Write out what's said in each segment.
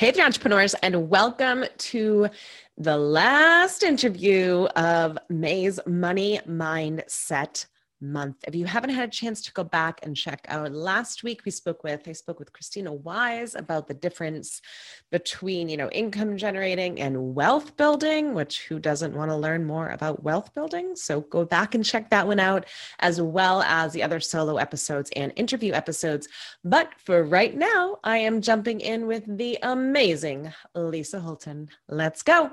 Hey there, entrepreneurs, and welcome to the last interview of May's Money Mindset month. If you haven't had a chance to go back and check out last week, we spoke with I spoke with Christina Wise about the difference between you know income generating and wealth building. Which who doesn't want to learn more about wealth building? So go back and check that one out, as well as the other solo episodes and interview episodes. But for right now, I am jumping in with the amazing Lisa Holtan. Let's go.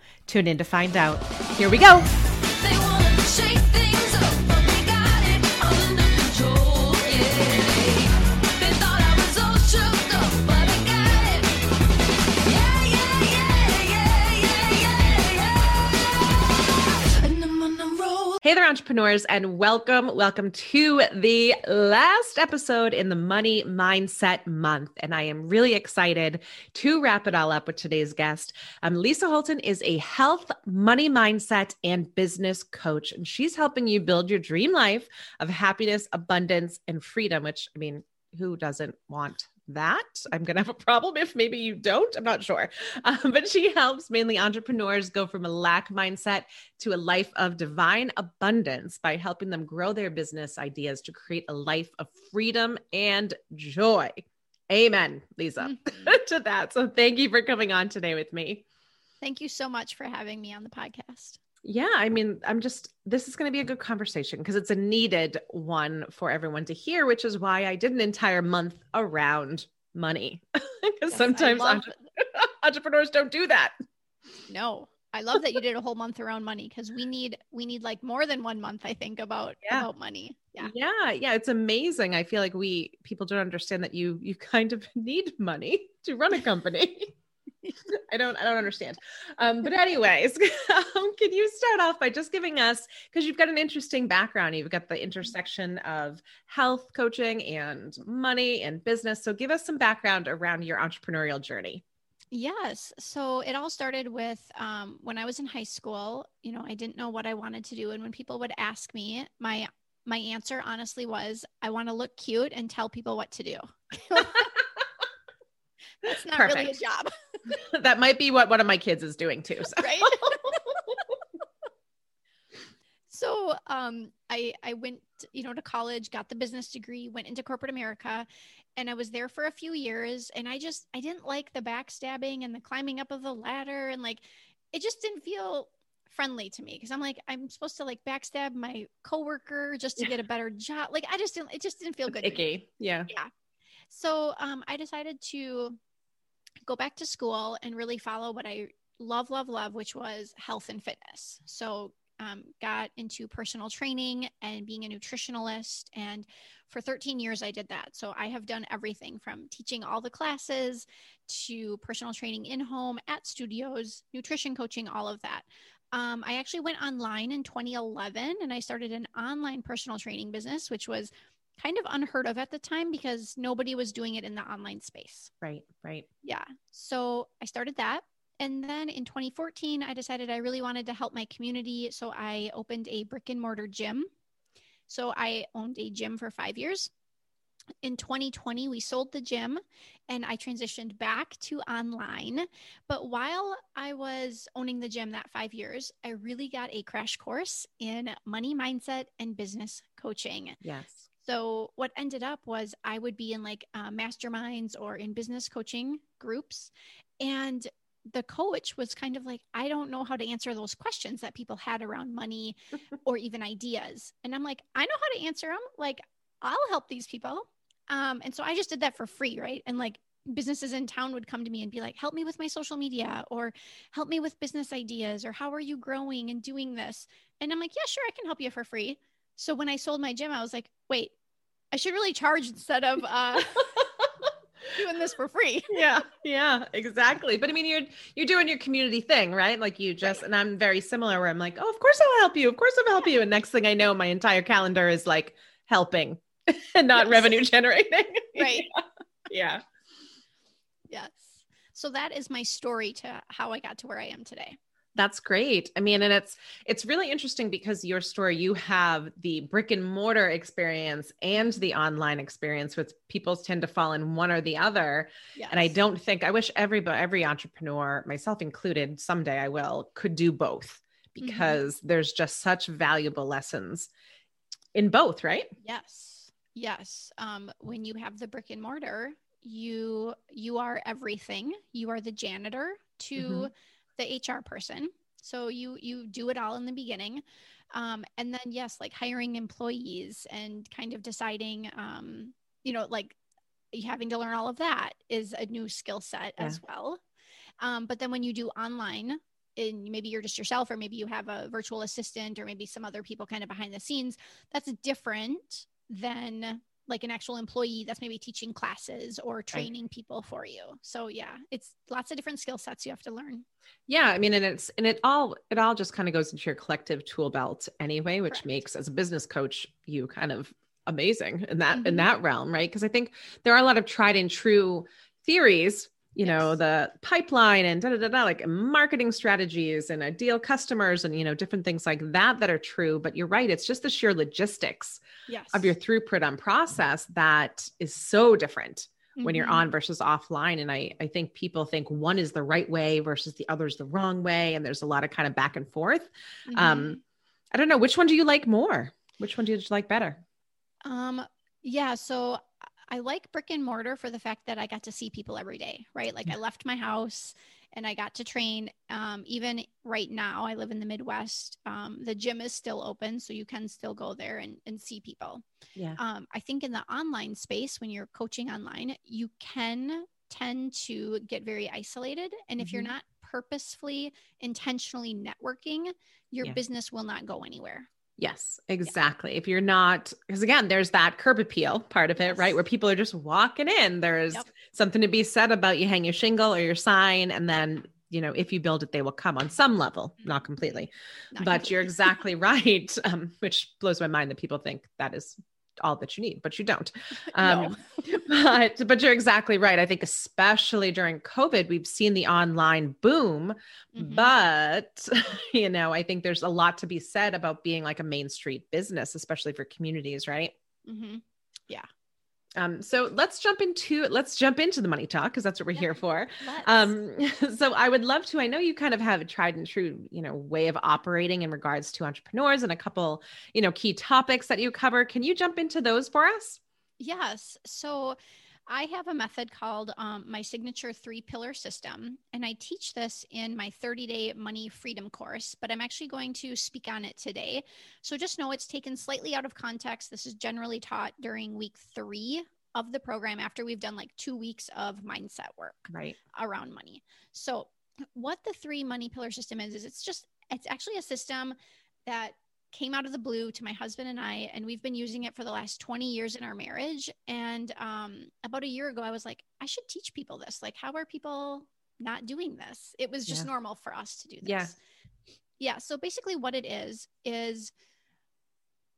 Tune in to find out. Here we go. Entrepreneurs, and welcome. Welcome to the last episode in the Money Mindset Month. And I am really excited to wrap it all up with today's guest. Um, Lisa Holtan is a health, money mindset, and business coach. And she's helping you build your dream life of happiness, abundance, and freedom, which I mean, who doesn't want that. I'm going to have a problem if maybe you don't. I'm not sure. Um, but she helps mainly entrepreneurs go from a lack mindset to a life of divine abundance by helping them grow their business ideas to create a life of freedom and joy. Amen, Lisa, mm-hmm. to that. So thank you for coming on today with me. Thank you so much for having me on the podcast. Yeah, I mean, I'm just, this is going to be a good conversation because it's a needed one for everyone to hear, which is why I did an entire month around money. Because yes, sometimes love- entre- entrepreneurs don't do that. No, I love that you did a whole month around money because we need we need like more than one month, I think, about yeah. about money. Yeah. Yeah. Yeah. It's amazing. I feel like we people don't understand that you you kind of need money to run a company. I don't I don't understand. Um, but anyways, um, can you start off by just giving us because you've got an interesting background. You've got the intersection of health coaching and money and business. So give us some background around your entrepreneurial journey. Yes. So it all started with um, when I was in high school. You know, I didn't know what I wanted to do, and when people would ask me, my my answer honestly was, I want to look cute and tell people what to do. That's not Perfect. really a job. that might be what one of my kids is doing too. So. Right. so um, I I went you know to college, got the business degree, went into corporate America, and I was there for a few years. And I just I didn't like the backstabbing and the climbing up of the ladder, and like it just didn't feel friendly to me because I'm like I'm supposed to like backstab my coworker just to get a better job. Like I just didn't. It just didn't feel good. Icky. Yeah. Yeah. So um, I decided to go back to school and really follow what I love, love, love, which was health and fitness. So, um, got into personal training and being a nutritionalist. And for 13 years, I did that. So, I have done everything from teaching all the classes to personal training in home, at studios, nutrition coaching, all of that. Um, I actually went online in 2011 and I started an online personal training business, which was kind of unheard of at the time because nobody was doing it in the online space. Right, right. Yeah. So I started that. And then in 2014, I decided I really wanted to help my community. So I opened a brick and mortar gym. So I owned a gym for five years. In 2020, we sold the gym and I transitioned back to online. But while I was owning the gym that five years, I really got a crash course in money mindset and business coaching. Yes. So, what ended up was I would be in like uh, masterminds or in business coaching groups. And the coach was kind of like, I don't know how to answer those questions that people had around money or even ideas. And I'm like, I know how to answer them. Like, I'll help these people. Um, and so I just did that for free, right? And like businesses in town would come to me and be like, help me with my social media or help me with business ideas or how are you growing and doing this? And I'm like, yeah, sure, I can help you for free. So when I sold my gym, I was like, wait, I should really charge instead of uh doing this for free. yeah, yeah, exactly. But I mean, you're you're doing your community thing, right? Like you just, right. and I'm very similar. Where I'm like, oh, of course I'll help you. Of course I'll help you. And next thing I know, my entire calendar is like helping and not yes. revenue generating. Right. yeah. Yes. So that is my story to how I got to where I am today. That's great. I mean, and it's it's really interesting because your story, you have the brick and mortar experience and the online experience, which people tend to fall in one or the other. Yes. And I don't think I wish everybody, every entrepreneur, myself included, someday I will, could do both mm-hmm. because mm-hmm. there's just such valuable lessons in both, right? Yes. Yes. Um, when you have the brick and mortar, you you are everything. You are the janitor to mm-hmm the HR person. So you you do it all in the beginning. Um, and then yes, like hiring employees and kind of deciding, um, you know, like having to learn all of that is a new skill set yeah. as well. Um, but then when you do online, and maybe you're just yourself, or maybe you have a virtual assistant, or maybe some other people kind of behind the scenes, that's different than like an actual employee that's maybe teaching classes or training right. people for you. So yeah, it's lots of different skill sets you have to learn. Yeah, I mean, and it's and it all it all just kind of goes into your collective tool belt anyway, which Correct. makes as a business coach you kind of amazing in that mm-hmm. in that realm, right? Because I think there are a lot of tried and true theories you yes. know the pipeline and da, da, da, da, like marketing strategies and ideal customers and you know different things like that that are true but you're right it's just the sheer logistics yes. of your throughput on process that is so different mm-hmm. when you're mm-hmm. on versus offline and I, I think people think one is the right way versus the other is the wrong way and there's a lot of kind of back and forth mm-hmm. um i don't know which one do you like more which one do you like better um yeah so I like brick and mortar for the fact that I got to see people every day, right? Like I left my house and I got to train. Um, even right now, I live in the Midwest. Um, the gym is still open, so you can still go there and, and see people. Yeah. Um, I think in the online space, when you're coaching online, you can tend to get very isolated. And if mm-hmm. you're not purposefully, intentionally networking, your yeah. business will not go anywhere. Yes, exactly. Yeah. If you're not, because again, there's that curb appeal part of it, yes. right? Where people are just walking in. There's yep. something to be said about you hang your shingle or your sign, and then you know if you build it, they will come on some level, not completely. Not but completely. you're exactly right, um, which blows my mind that people think that is all that you need, but you don't. Um, but but you're exactly right. I think especially during COVID, we've seen the online boom. Mm-hmm. But you know, I think there's a lot to be said about being like a main street business, especially for communities, right? Mm-hmm. Yeah. Um, so let's jump into let's jump into the money talk because that's what we're yeah, here for. Um, so I would love to. I know you kind of have a tried and true, you know, way of operating in regards to entrepreneurs and a couple, you know, key topics that you cover. Can you jump into those for us? Yes. So I have a method called um, my signature three pillar system, and I teach this in my 30 day money freedom course, but I'm actually going to speak on it today. So just know it's taken slightly out of context. This is generally taught during week three of the program after we've done like two weeks of mindset work right around money. So what the three money pillar system is is it's just it's actually a system that came out of the blue to my husband and I, and we've been using it for the last 20 years in our marriage. And um, about a year ago, I was like, I should teach people this. Like, how are people not doing this? It was just yeah. normal for us to do this. Yeah. Yeah. So basically, what it is, is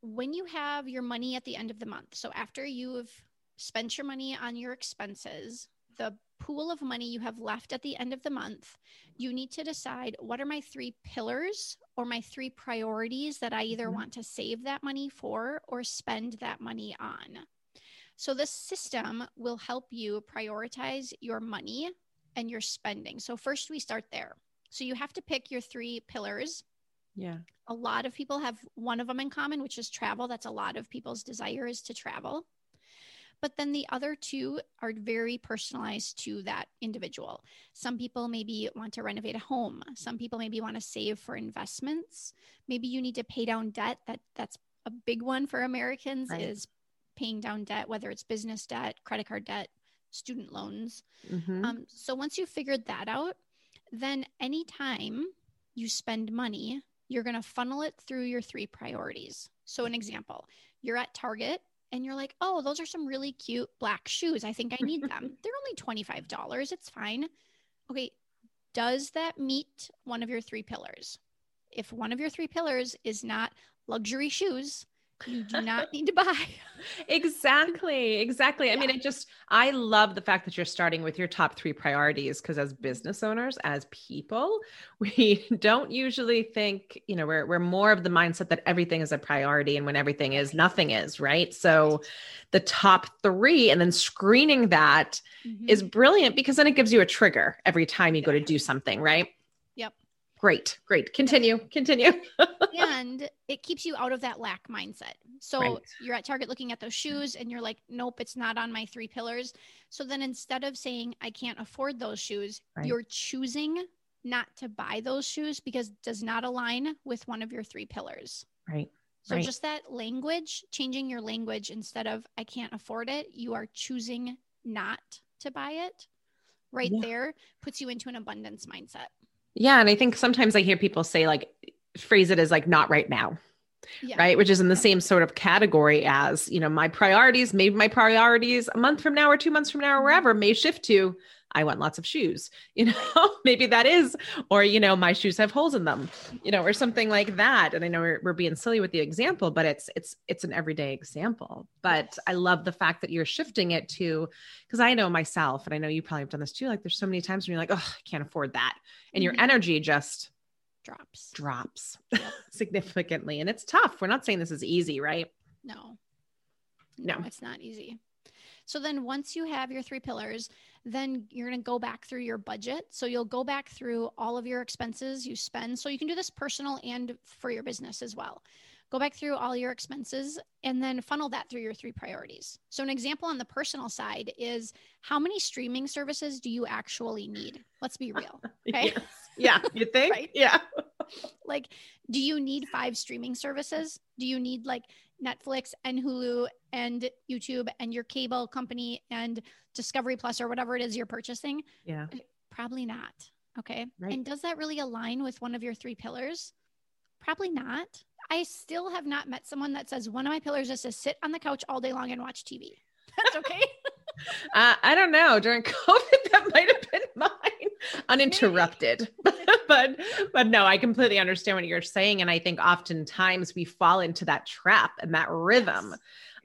when you have your money at the end of the month, so after you've spent your money on your expenses, the pool of money you have left at the end of the month, you need to decide what are my three pillars or my three priorities that I either mm-hmm. want to save that money for or spend that money on. So, this system will help you prioritize your money and your spending. So, first, we start there. So, you have to pick your three pillars. Yeah. A lot of people have one of them in common, which is travel. That's a lot of people's desire is to travel. But then the other two are very personalized to that individual. Some people maybe want to renovate a home. Some people maybe want to save for investments. Maybe you need to pay down debt. That that's a big one for Americans right. is paying down debt, whether it's business debt, credit card debt, student loans. Mm-hmm. Um, so once you've figured that out, then anytime you spend money, you're going to funnel it through your three priorities. So, an example, you're at Target and you're like, oh, those are some really cute black shoes. I think I need them. They're only $25. It's fine. Okay. Does that meet one of your three pillars? If one of your three pillars is not luxury shoes, you do not need to buy. exactly. Exactly. I mean, I just, I love the fact that you're starting with your top three priorities because as business owners, as people, we don't usually think, you know, we're, we're more of the mindset that everything is a priority and when everything is, nothing is, right? So the top three and then screening that mm-hmm. is brilliant because then it gives you a trigger every time you go to do something, right? Great, great. Continue, continue. and it keeps you out of that lack mindset. So right. you're at Target looking at those shoes and you're like, nope, it's not on my three pillars. So then instead of saying, I can't afford those shoes, right. you're choosing not to buy those shoes because it does not align with one of your three pillars. Right. So right. just that language, changing your language instead of I can't afford it, you are choosing not to buy it. Right yeah. there puts you into an abundance mindset. Yeah. And I think sometimes I hear people say, like, phrase it as like, not right now. Yeah. Right. Which is in the same sort of category as, you know, my priorities, maybe my priorities a month from now or two months from now or wherever may shift to I want lots of shoes, you know, maybe that is, or, you know, my shoes have holes in them, you know, or something like that. And I know we're, we're being silly with the example, but it's, it's, it's an everyday example. But. I love the fact that you're shifting it to, because I know myself, and I know you probably have done this too. Like there's so many times when you're like, oh, I can't afford that. And mm-hmm. your energy just drops, drops yep. significantly. And it's tough. We're not saying this is easy, right? No, no, no. it's not easy. So then once you have your three pillars, then you're going to go back through your budget. So you'll go back through all of your expenses you spend. So you can do this personal and for your business as well. Go back through all your expenses and then funnel that through your three priorities. So, an example on the personal side is how many streaming services do you actually need? Let's be real. Okay. yes. Yeah. You think? right? Yeah. like, do you need five streaming services? Do you need like Netflix and Hulu and YouTube and your cable company and Discovery Plus or whatever it is you're purchasing? Yeah. Probably not. Okay. Right. And does that really align with one of your three pillars? Probably not. I still have not met someone that says one of my pillars is to sit on the couch all day long and watch TV. That's okay. uh, I don't know. During COVID, that might have been mine uninterrupted. but but no, I completely understand what you're saying. And I think oftentimes we fall into that trap and that rhythm yes.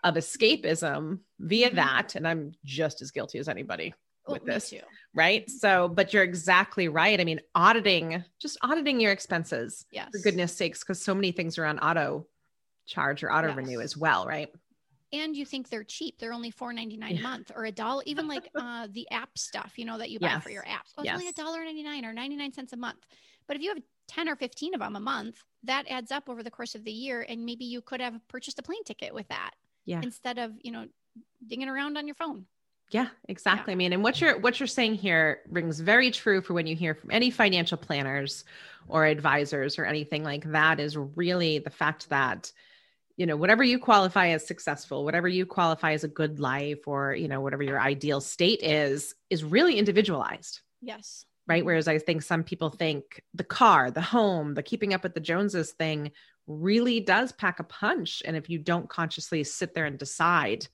of escapism via mm-hmm. that. And I'm just as guilty as anybody oh, with this. Right. So, but you're exactly right. I mean, auditing, just auditing your expenses. Yes. For goodness sakes, because so many things are on auto charge or auto yes. renew as well, right? And you think they're cheap. They're only four ninety nine a month or a dollar. Even like uh, the app stuff, you know, that you buy yes. for your apps. Oh, it's yes. only a dollar ninety nine or ninety nine cents a month. But if you have ten or fifteen of them a month, that adds up over the course of the year, and maybe you could have purchased a plane ticket with that. Yeah. Instead of you know dinging around on your phone. Yeah, exactly. Yeah. I mean, and what you're what you're saying here rings very true for when you hear from any financial planners or advisors or anything like that is really the fact that you know whatever you qualify as successful whatever you qualify as a good life or you know whatever your ideal state is is really individualized yes. right? Whereas i think some people think the car the home the keeping up with the joneses thing really does pack a punch. And if you don't consciously sit there and decide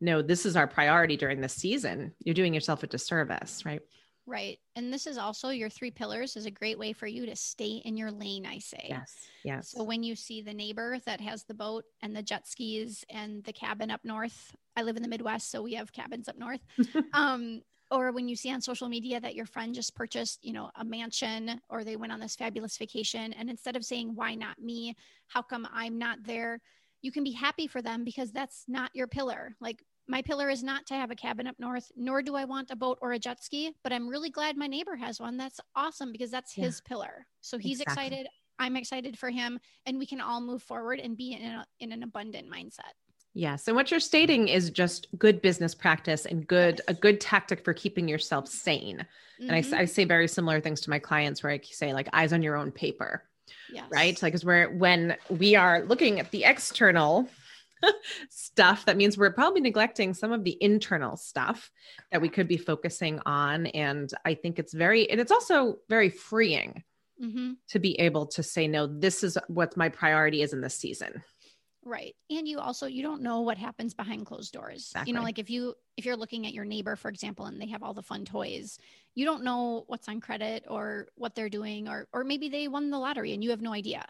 no this is our priority during this season you're doing yourself a disservice right Right. And this is also your three pillars is a great way for you to stay in your lane, I say. Yes. Yes. So when you see the neighbor that has the boat and the jet skis and the cabin up north, I live in the Midwest, so we have cabins up north. um, or when you see on social media that your friend just purchased, you know, a mansion or they went on this fabulous vacation and instead of saying why not me, how come I'm not there, you can be happy for them because that's not your pillar. Like my pillar is not to have a cabin up north, nor do I want a boat or a jet ski, but I'm really glad my neighbor has one. That's awesome because that's yeah. his pillar. So he's exactly. excited. I'm excited for him, and we can all move forward and be in, a, in an abundant mindset. Yes. And what you're stating is just good business practice and good, yes. a good tactic for keeping yourself sane. Mm-hmm. And I, mm-hmm. I, say very similar things to my clients where I say, like, eyes on your own paper. Yes. Right. Like, because we're, when we are looking at the external stuff, that means we're probably neglecting some of the internal stuff that we could be focusing on. And I think it's very, and it's also very freeing mm-hmm. to be able to say, no, this is what my priority is in this season. Right. And you also you don't know what happens behind closed doors. Exactly. You know, like if you if you're looking at your neighbor, for example, and they have all the fun toys, you don't know what's on credit or what they're doing, or or maybe they won the lottery and you have no idea.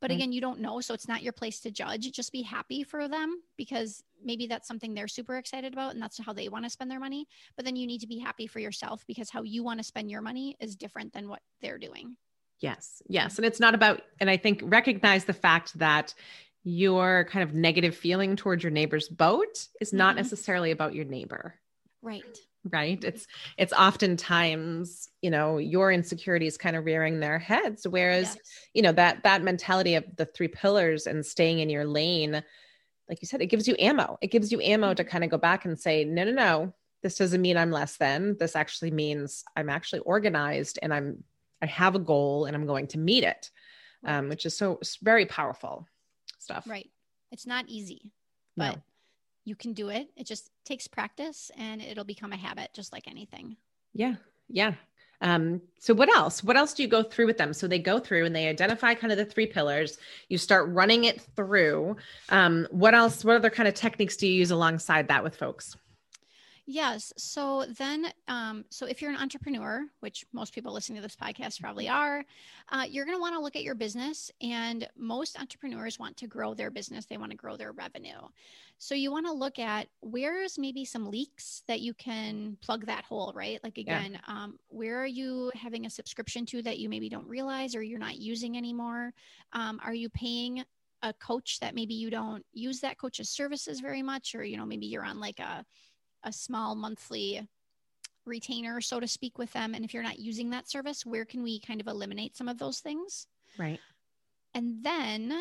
But again, you don't know. So it's not your place to judge. Just be happy for them because maybe that's something they're super excited about and that's how they want to spend their money. But then you need to be happy for yourself because how you want to spend your money is different than what they're doing. Yes. Yes. And it's not about, and I think recognize the fact that your kind of negative feeling towards your neighbor's boat is not Mhm. necessarily about your neighbor. Right. right it's it's oftentimes you know your insecurities kind of rearing their heads whereas Yes. you know that that mentality of the three pillars and staying in your lane like you said it gives you ammo it gives you ammo to kind of go back and say no no no this doesn't mean i'm less than this actually means i'm actually organized and i'm i have a goal and i'm going to meet it um, which is so very powerful stuff Right. It's not easy, but No. You can do it. It just takes practice and it'll become a habit, just like anything. Yeah. Yeah. Um, so what else? What else do you go through with them? So they go through and they identify kind of the three pillars. You start running it through. Um, what else? What other kind of techniques do you use alongside that with folks? Yes. So then, um, so if you're an entrepreneur, which most people listening to this podcast probably are, uh, you're going to want to look at your business. And most entrepreneurs want to grow their business, they want to grow their revenue. So you want to look at where's maybe some leaks that you can plug that hole, right? Like, Yeah. again, um, where are you having a subscription to that you maybe don't realize or you're not using anymore? Um, are you paying a coach that maybe you don't use that coach's services very much, or, you know, maybe you're on like a, a small monthly retainer, so to speak, with them. And if you're not using that service, where can we kind of eliminate some of those things? Right. And then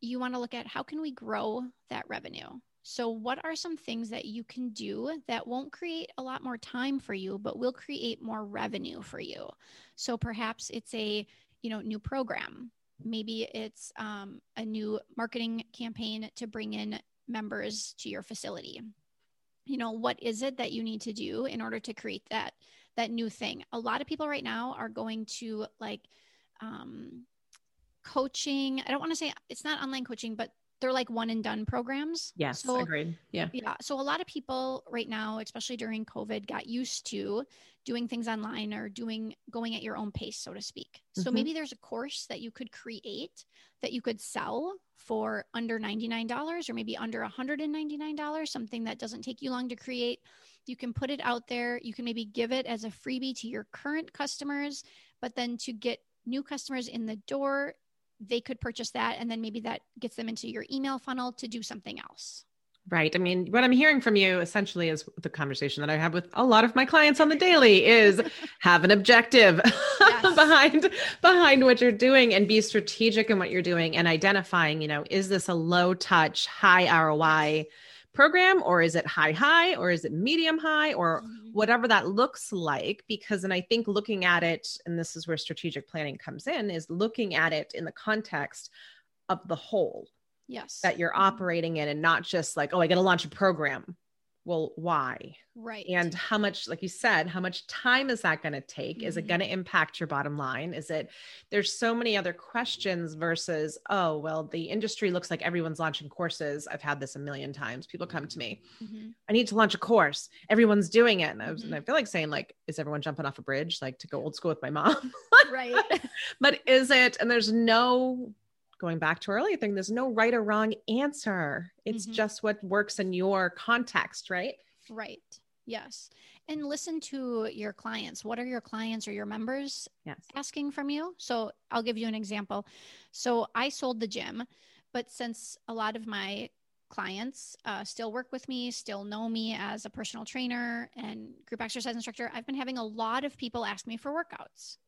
you want to look at how can we grow that revenue? So what are some things that you can do that won't create a lot more time for you but will create more revenue for you? So perhaps it's a, you know, new program. Maybe it's um, a new marketing campaign to bring in members to your facility. You know, what is it that you need to do in order to create that that new thing? A lot of people right now are going to like um, coaching. I don't want to say it's not online coaching, but they're like one and done programs. Yes. So agreed. Yeah. yeah. So a lot of people right now, especially during COVID, got used to doing things online or doing going at your own pace, so to speak. So Mhm. maybe there's a course that you could create that you could sell for under $99 or maybe under $199, something that doesn't take you long to create. You can put it out there. You can maybe give it as a freebie to your current customers, but then to get new customers in the door, they could purchase that and then maybe that gets them into your email funnel to do something else. Right. I mean, what I'm hearing from you essentially is the conversation that I have with a lot of my clients on the daily is have an objective Yes. behind behind what you're doing and be strategic in what you're doing and identifying, you know, is this a low touch, high ROI program or is it high high or is it medium high or Mhm. whatever that looks like because and i think looking at it and this is where strategic planning comes in is looking at it in the context of the whole Yes. that you're Mhm. operating in and not just like oh i got to launch a program well why Right. and how much like you said how much time is that going to take is it Mhm. going to impact your bottom line is it there's so many other questions versus oh well the industry looks like everyone's launching courses i've had this a million times people come to me Mhm. I need to launch a course. Everyone's doing it. And I, was, and Mhm. I feel like saying, like, is everyone jumping off a bridge, like to go old school with my mom? Right. but is it? And there's no going back to earlier thing, there's no right or wrong answer. It's Mhm. just what works in your context, right? right. Yes. And listen to your clients. What are your clients or your members Yes. asking from you? So I'll give you an example. So I sold the gym, but since a lot of my clients uh, still work with me, still know me as a personal trainer and group exercise instructor, I've been having a lot of people ask me for workouts.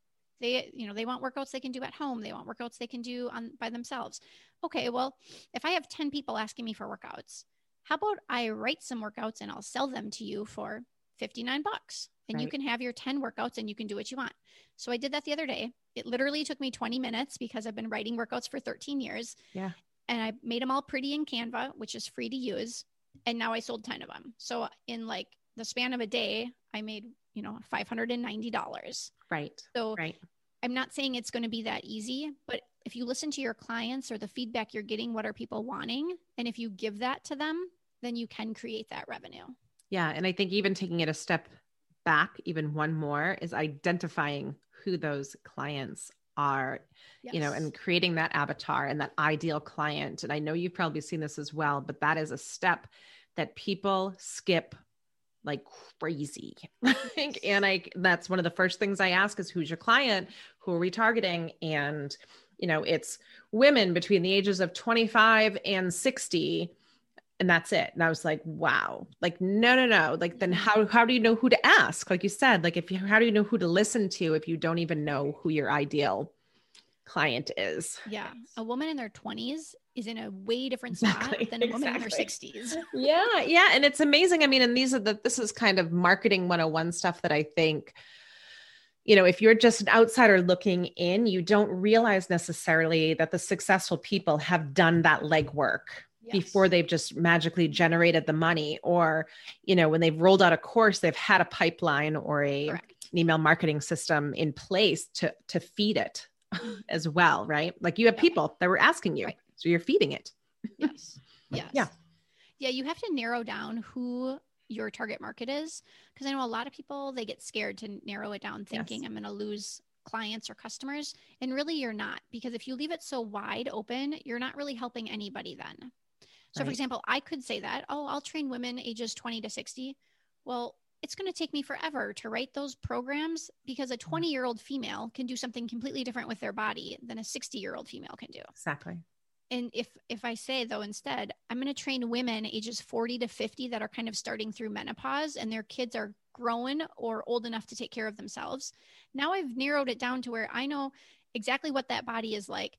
They, you know, they want workouts they can do at home. They want workouts they can do on by themselves. Okay, well, if I have 10 people asking me for workouts, how about I write some workouts and I'll sell them to you for 59 bucks and you can have your 10 workouts and you can do what you want. So I did that the other day. It literally took me 20 minutes because I've been writing workouts for 13 years. Yeah. And I made them all pretty in Canva, which is free to use. And now I sold 10 of them. So in like the span of a day, I made, you know, $590. Right. So Right. I'm not saying it's going to be that easy, but if you listen to your clients or the feedback you're getting, what are people wanting? And if you give that to them, then you can create that revenue. Yeah. And I think even taking it a step back, even one more, is identifying who those clients are, yes. you know, and creating that avatar and that ideal client. And I know you've probably seen this as well, but that is a step that people skip like crazy. and I that's one of the first things I ask is who's your client? Who are we targeting? And you know, it's women between the ages of 25 and 60 and that's it. And I was like, wow. Like no no no. Like then how how do you know who to ask? Like you said, like if you how do you know who to listen to if you don't even know who your ideal client is? Yeah. A woman in their 20s is in a way different spot exactly, than a woman exactly. in her 60s. Yeah, yeah, and it's amazing. I mean, and these are the this is kind of marketing 101 stuff that I think you know, if you're just an outsider looking in, you don't realize necessarily that the successful people have done that legwork yes. before they've just magically generated the money or, you know, when they've rolled out a course, they've had a pipeline or a an email marketing system in place to to feed it mm-hmm. as well, right? Like you have people that were asking you. Right so you're feeding it. yes. Yes. Yeah. Yeah. You have to narrow down who your target market is. Because I know a lot of people, they get scared to narrow it down thinking yes. I'm going to lose clients or customers. And really, you're not. Because if you leave it so wide open, you're not really helping anybody then. So, right. for example, I could say that, oh, I'll train women ages 20 to 60. Well, it's going to take me forever to write those programs because a mm. 20 year old female can do something completely different with their body than a 60 year old female can do. Exactly and if if i say though instead i'm going to train women ages 40 to 50 that are kind of starting through menopause and their kids are grown or old enough to take care of themselves. Now i've narrowed it down to where i know exactly what that body is like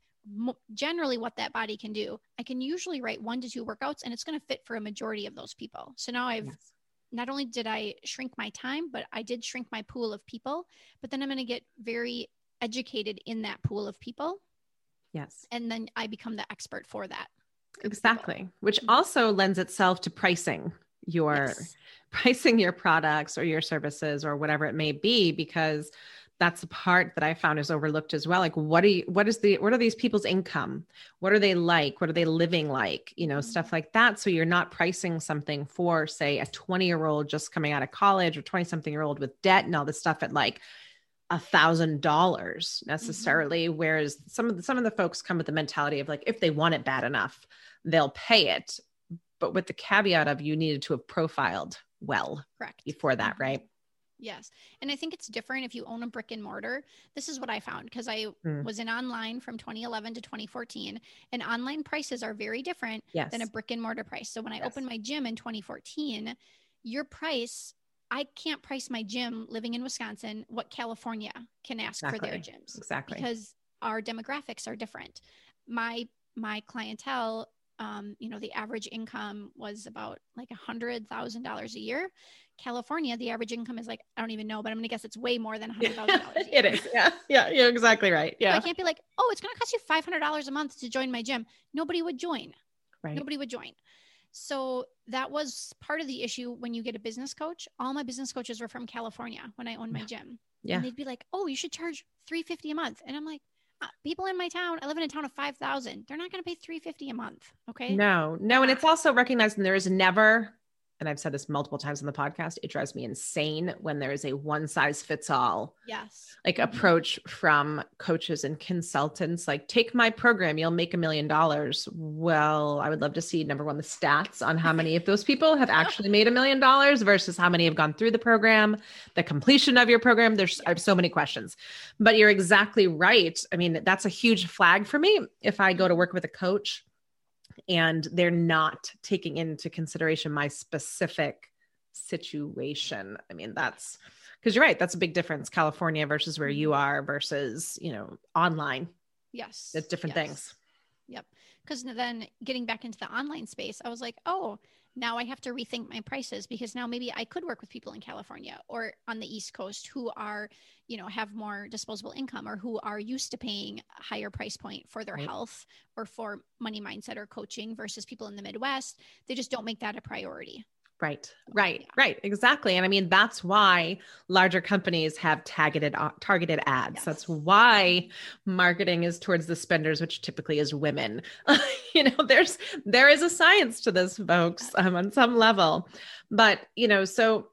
generally what that body can do. I can usually write one to two workouts and it's going to fit for a majority of those people. So now i've yes. not only did i shrink my time but i did shrink my pool of people but then i'm going to get very educated in that pool of people Yes. And then I become the expert for that. Exactly. Which mm-hmm. also lends itself to pricing your yes. pricing your products or your services or whatever it may be because that's the part that I found is overlooked as well. Like, what are you, what is the, what are these people's income? What are they like? What are they living like? You know, mm-hmm. stuff like that. So you're not pricing something for, say, a 20 year old just coming out of college or 20 something year old with debt and all this stuff at like a thousand dollars necessarily mm-hmm. whereas some of the some of the folks come with the mentality of like if they want it bad enough they'll pay it but with the caveat of you needed to have profiled well correct before that mm-hmm. right yes and i think it's different if you own a brick and mortar this is what i found because i mm. was in online from 2011 to 2014 and online prices are very different yes. than a brick and mortar price so when i yes. opened my gym in 2014 your price I can't price my gym living in Wisconsin what California can ask exactly. for their gyms. Exactly. Because our demographics are different. My my clientele, um, you know, the average income was about like a hundred thousand dollars a year. California, the average income is like I don't even know, but I'm gonna guess it's way more than a hundred thousand dollars. it is, yeah, yeah, you're exactly right. Yeah, so I can't be like, oh, it's gonna cost you five hundred dollars a month to join my gym. Nobody would join. Right. Nobody would join. So that was part of the issue when you get a business coach. All my business coaches were from California when I owned my gym. Yeah. And they'd be like, "Oh, you should charge 350 a month." And I'm like, uh, people in my town, I live in a town of 5,000. They're not going to pay 350 a month, okay? No. No, and it's also recognizing there is never and I've said this multiple times on the podcast, it drives me insane when there is a one size fits all yes. like approach from coaches and consultants like take my program you'll make a million dollars. Well I would love to see number one the stats on how many of those people have actually made a million dollars versus how many have gone through the program the completion of your program. There's I have so many questions. But you're exactly right. I mean that's a huge flag for me. If I go to work with a coach and they're not taking into consideration my specific situation. I mean, that's because you're right. That's a big difference. California versus where you mm-hmm. are versus, you know, online. Yes. It's different yes. things. Yep. Because then getting back into the online space, I was like, oh, now I have to rethink my prices because now maybe I could work with people in California or on the East Coast who are, you know, have more disposable income or who are used to paying a higher price point for their right. health or for money mindset or coaching versus people in the Midwest. They just don't make that a priority. Right, right, right. Exactly. And I mean, that's why larger companies have targeted uh, targeted ads. Yes. That's why marketing is towards the spenders, which typically is women. you know, there's there is a science to this, folks, um, on some level. But you know, so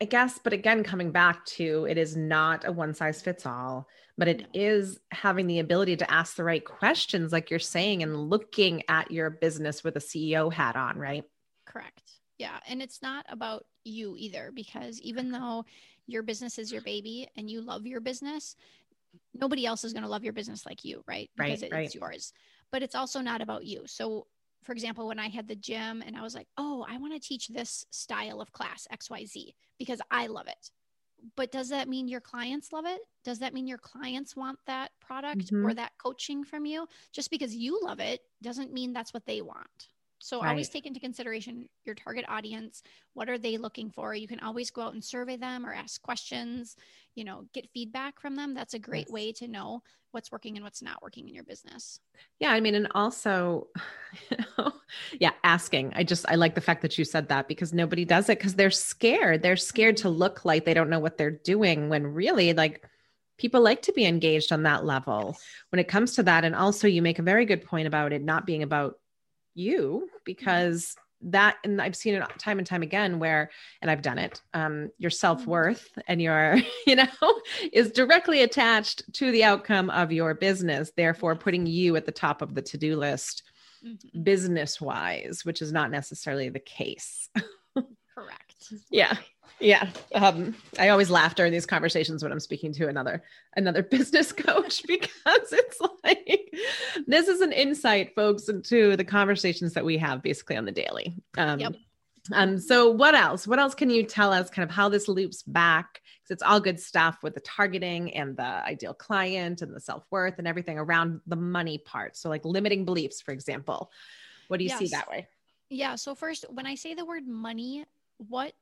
I guess, but again, coming back to it is not a one size fits all, but it is having the ability to ask the right questions, like you're saying, and looking at your business with a CEO hat on, right? Correct. Yeah. And it's not about you either, because even though your business is your baby and you love your business, nobody else is going to love your business like you, right? Because right, it's right. yours. But it's also not about you. So, for example, when I had the gym and I was like, oh, I want to teach this style of class, XYZ, because I love it. But does that mean your clients love it? Does that mean your clients want that product mm-hmm. or that coaching from you? Just because you love it doesn't mean that's what they want. So right. always take into consideration your target audience. What are they looking for? You can always go out and survey them or ask questions, you know, get feedback from them. That's a great yes. way to know what's working and what's not working in your business. Yeah, I mean and also you know, yeah, asking. I just I like the fact that you said that because nobody does it cuz they're scared. They're scared to mm-hmm. look like they don't know what they're doing when really like people like to be engaged on that level when it comes to that and also you make a very good point about it not being about you mm-hmm. because that and i've seen it time and time again where and i've done it um, your mm-hmm. self-worth and your you know is directly attached to the outcome of your business therefore putting you at the top of the to-do list mm-hmm. business wise which is not necessarily the case correct yeah yeah. Um, i always laugh during these conversations when i'm speaking to another another business coach because it's like this is an insight folks into the conversations that we have basically on the daily. Um, yep. um so what else? What else can you tell us kind of how this loops back? Because it's all good stuff with the targeting and the ideal client and the self-worth and everything around the money part. So like limiting beliefs for example. What do you yes. see that way? Yeah. So first when i say the word money what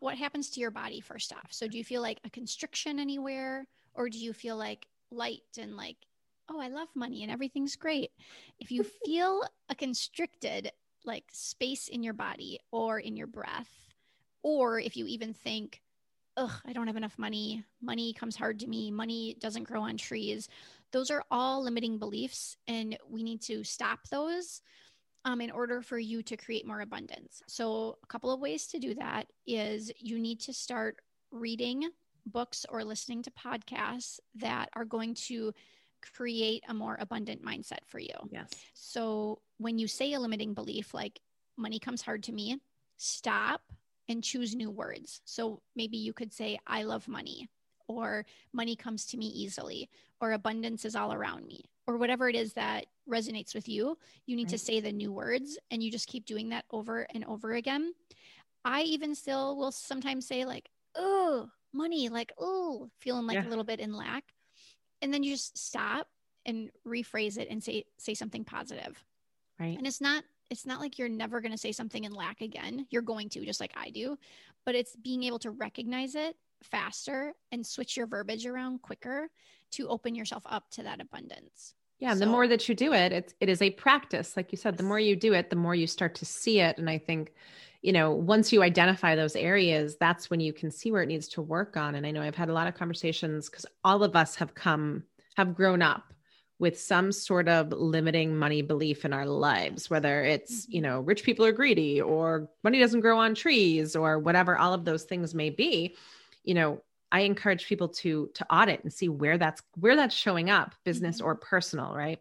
what happens to your body first off? So do you feel like a constriction anywhere or do you feel like light and like oh, I love money and everything's great. If you feel a constricted like space in your body or in your breath, or if you even think, ugh, I don't have enough money, money comes hard to me, money doesn't grow on trees, those are all limiting beliefs and we need to stop those um, in order for you to create more abundance. So, a couple of ways to do that is you need to start reading books or listening to podcasts that are going to create a more abundant mindset for you. Yes. So, when you say a limiting belief like money comes hard to me, stop and choose new words. So, maybe you could say, I love money, or money comes to me easily, or abundance is all around me, or whatever it is that resonates with you, you need right. to say the new words and you just keep doing that over and over again. I even still will sometimes say, like, oh, money, like, oh, feeling like yeah. a little bit in lack. And then you just stop and rephrase it and say say something positive. Right. And it's not it's not like you're never going to say something in lack again. You're going to just like I do, but it's being able to recognize it faster and switch your verbiage around quicker to open yourself up to that abundance. Yeah, so, the more that you do it, it's it is a practice. Like you said, the more you do it, the more you start to see it. And I think, you know, once you identify those areas, that's when you can see where it needs to work on. And I know I've had a lot of conversations because all of us have come, have grown up with some sort of limiting money belief in our lives, whether it's, you mm-hmm. know, rich people are greedy or money doesn't grow on trees or whatever all of those things may be. You know, I encourage people to to audit and see where that's where that's showing up, business mm-hmm. or personal, right?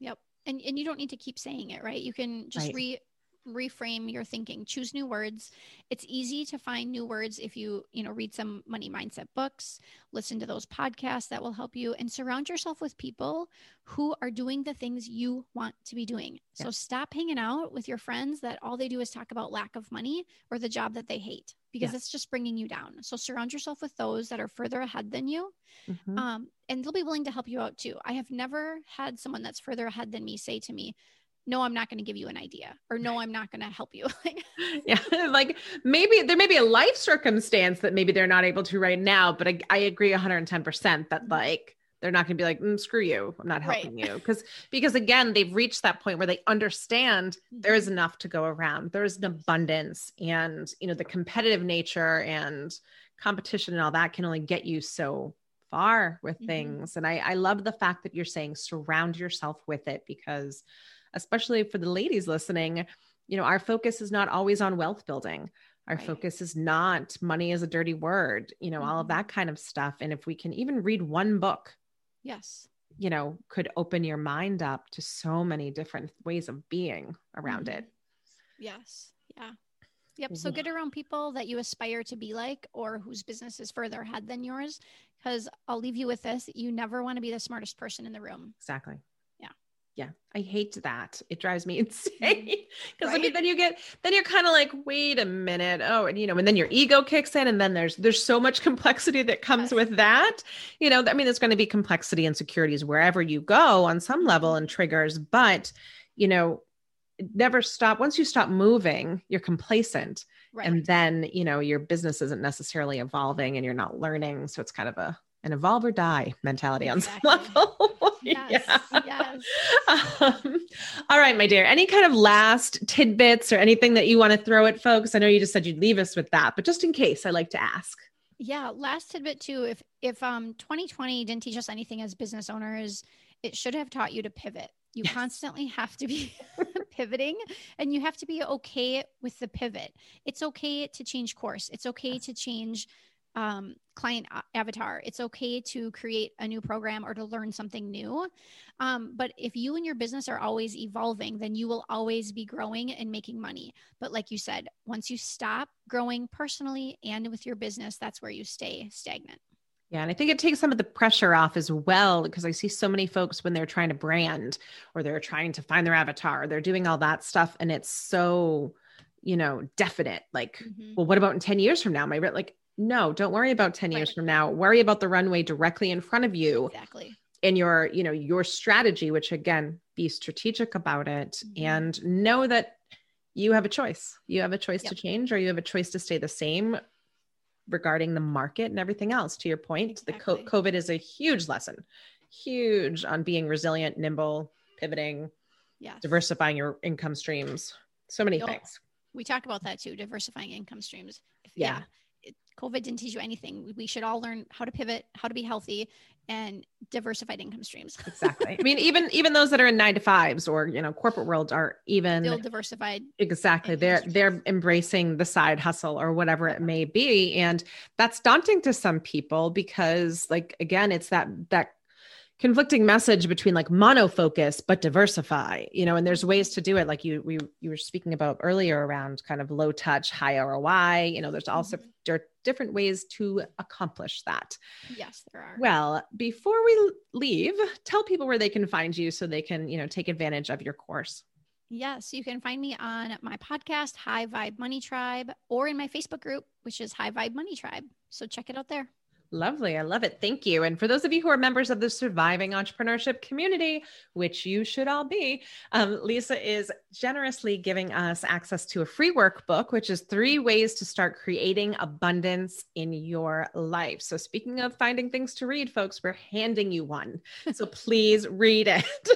Yep. And and you don't need to keep saying it, right? You can just right. re reframe your thinking choose new words it's easy to find new words if you you know read some money mindset books listen to those podcasts that will help you and surround yourself with people who are doing the things you want to be doing yeah. so stop hanging out with your friends that all they do is talk about lack of money or the job that they hate because yeah. it's just bringing you down so surround yourself with those that are further ahead than you mm-hmm. um, and they'll be willing to help you out too i have never had someone that's further ahead than me say to me no i'm not going to give you an idea or no i'm not going to help you yeah like maybe there may be a life circumstance that maybe they're not able to right now but i, I agree 110% that like they're not going to be like mm, screw you i'm not helping right. you because because again they've reached that point where they understand there is mm-hmm. enough to go around there's an abundance and you know the competitive nature and competition and all that can only get you so far with mm-hmm. things and I, I love the fact that you're saying surround yourself with it because especially for the ladies listening you know our focus is not always on wealth building our right. focus is not money is a dirty word you know mm-hmm. all of mm-hmm. that kind of stuff and if we can even read one book yes you know could open your mind up to so many different ways of being around mm-hmm. it yes yeah Yep. So get around people that you aspire to be like or whose business is further ahead than yours. Because I'll leave you with this you never want to be the smartest person in the room. Exactly. Yeah. I hate that. It drives me insane. Mm-hmm. Because right? I mean, then you get, then you're kind of like, wait a minute. Oh, and you know, and then your ego kicks in. And then there's, there's so much complexity that comes yes. with that. You know, I mean, there's going to be complexity and securities wherever you go on some level mm-hmm. and triggers. But, you know, never stop once you stop moving you're complacent right. and then you know your business isn't necessarily evolving and you're not learning so it's kind of a an evolve or die mentality exactly. on some level yes, yeah. yes. Um, all right my dear any kind of last tidbits or anything that you want to throw at folks i know you just said you'd leave us with that but just in case i like to ask yeah last tidbit too if if um 2020 didn't teach us anything as business owners it should have taught you to pivot you yes. constantly have to be pivoting and you have to be okay with the pivot. It's okay to change course. It's okay to change um, client avatar. It's okay to create a new program or to learn something new. Um, but if you and your business are always evolving, then you will always be growing and making money. But like you said, once you stop growing personally and with your business, that's where you stay stagnant. Yeah, and I think it takes some of the pressure off as well because I see so many folks when they're trying to brand or they're trying to find their avatar, they're doing all that stuff and it's so, you know, definite. Like, mm-hmm. well, what about in 10 years from now? My like, no, don't worry about 10 years from now. Worry about the runway directly in front of you. Exactly. And your, you know, your strategy, which again, be strategic about it mm-hmm. and know that you have a choice. You have a choice yep. to change or you have a choice to stay the same regarding the market and everything else. To your point, exactly. the COVID is a huge lesson, huge on being resilient, nimble, pivoting, yes. diversifying your income streams. So many You'll, things. We talk about that too, diversifying income streams. Yeah. yeah. COVID didn't teach you anything. We should all learn how to pivot, how to be healthy, and diversified income streams. exactly. I mean, even even those that are in nine to fives or you know corporate world are even still diversified. Exactly. They're they're embracing the side hustle or whatever it may be, and that's daunting to some people because, like, again, it's that that conflicting message between like monofocus but diversify you know and there's ways to do it like you we you were speaking about earlier around kind of low touch high roi you know there's also mm-hmm. there are different ways to accomplish that yes there are well before we leave tell people where they can find you so they can you know take advantage of your course Yes, you can find me on my podcast, High Vibe Money Tribe, or in my Facebook group, which is High Vibe Money Tribe. So check it out there. Lovely. I love it. Thank you. And for those of you who are members of the surviving entrepreneurship community, which you should all be, um, Lisa is generously giving us access to a free workbook, which is three ways to start creating abundance in your life. So, speaking of finding things to read, folks, we're handing you one. So, please read it.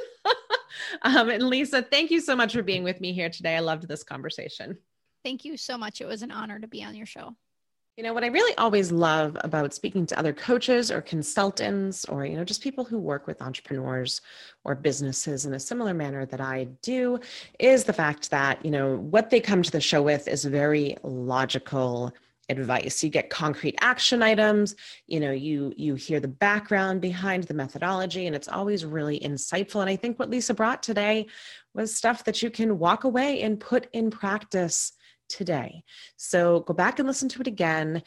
um, and Lisa, thank you so much for being with me here today. I loved this conversation. Thank you so much. It was an honor to be on your show. You know, what I really always love about speaking to other coaches or consultants or, you know, just people who work with entrepreneurs or businesses in a similar manner that I do is the fact that, you know, what they come to the show with is very logical advice. You get concrete action items you know you you hear the background behind the methodology and it's always really insightful. And i think what lisa brought today was stuff that you can walk away and put in practice today. So go back and listen to it again.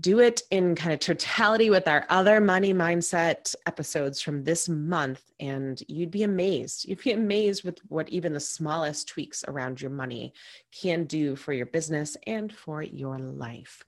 Do it in kind of totality with our other money mindset episodes from this month, and you'd be amazed. You'd be amazed with what even the smallest tweaks around your money can do for your business and for your life.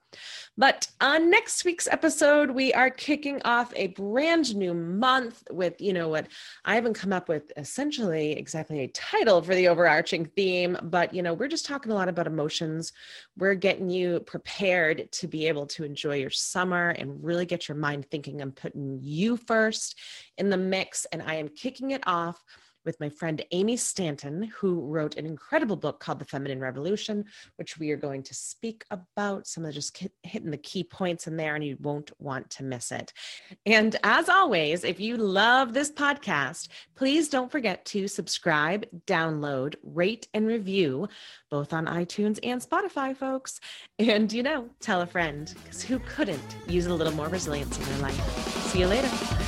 But on next week's episode, we are kicking off a brand new month with, you know, what I haven't come up with essentially exactly a title for the overarching theme, but, you know, we're just talking a lot about emotions. We're getting you prepared to be able to enjoy your summer and really get your mind thinking and putting you first in the mix. And I am kicking it off with my friend Amy Stanton, who wrote an incredible book called The Feminine Revolution, which we are going to speak about. Some of just hitting the key points in there, and you won't want to miss it. And as always, if you love this podcast, please don't forget to subscribe, download, rate, and review both on iTunes and Spotify, folks. And, you know, tell a friend because who couldn't use a little more resilience in their life? See you later.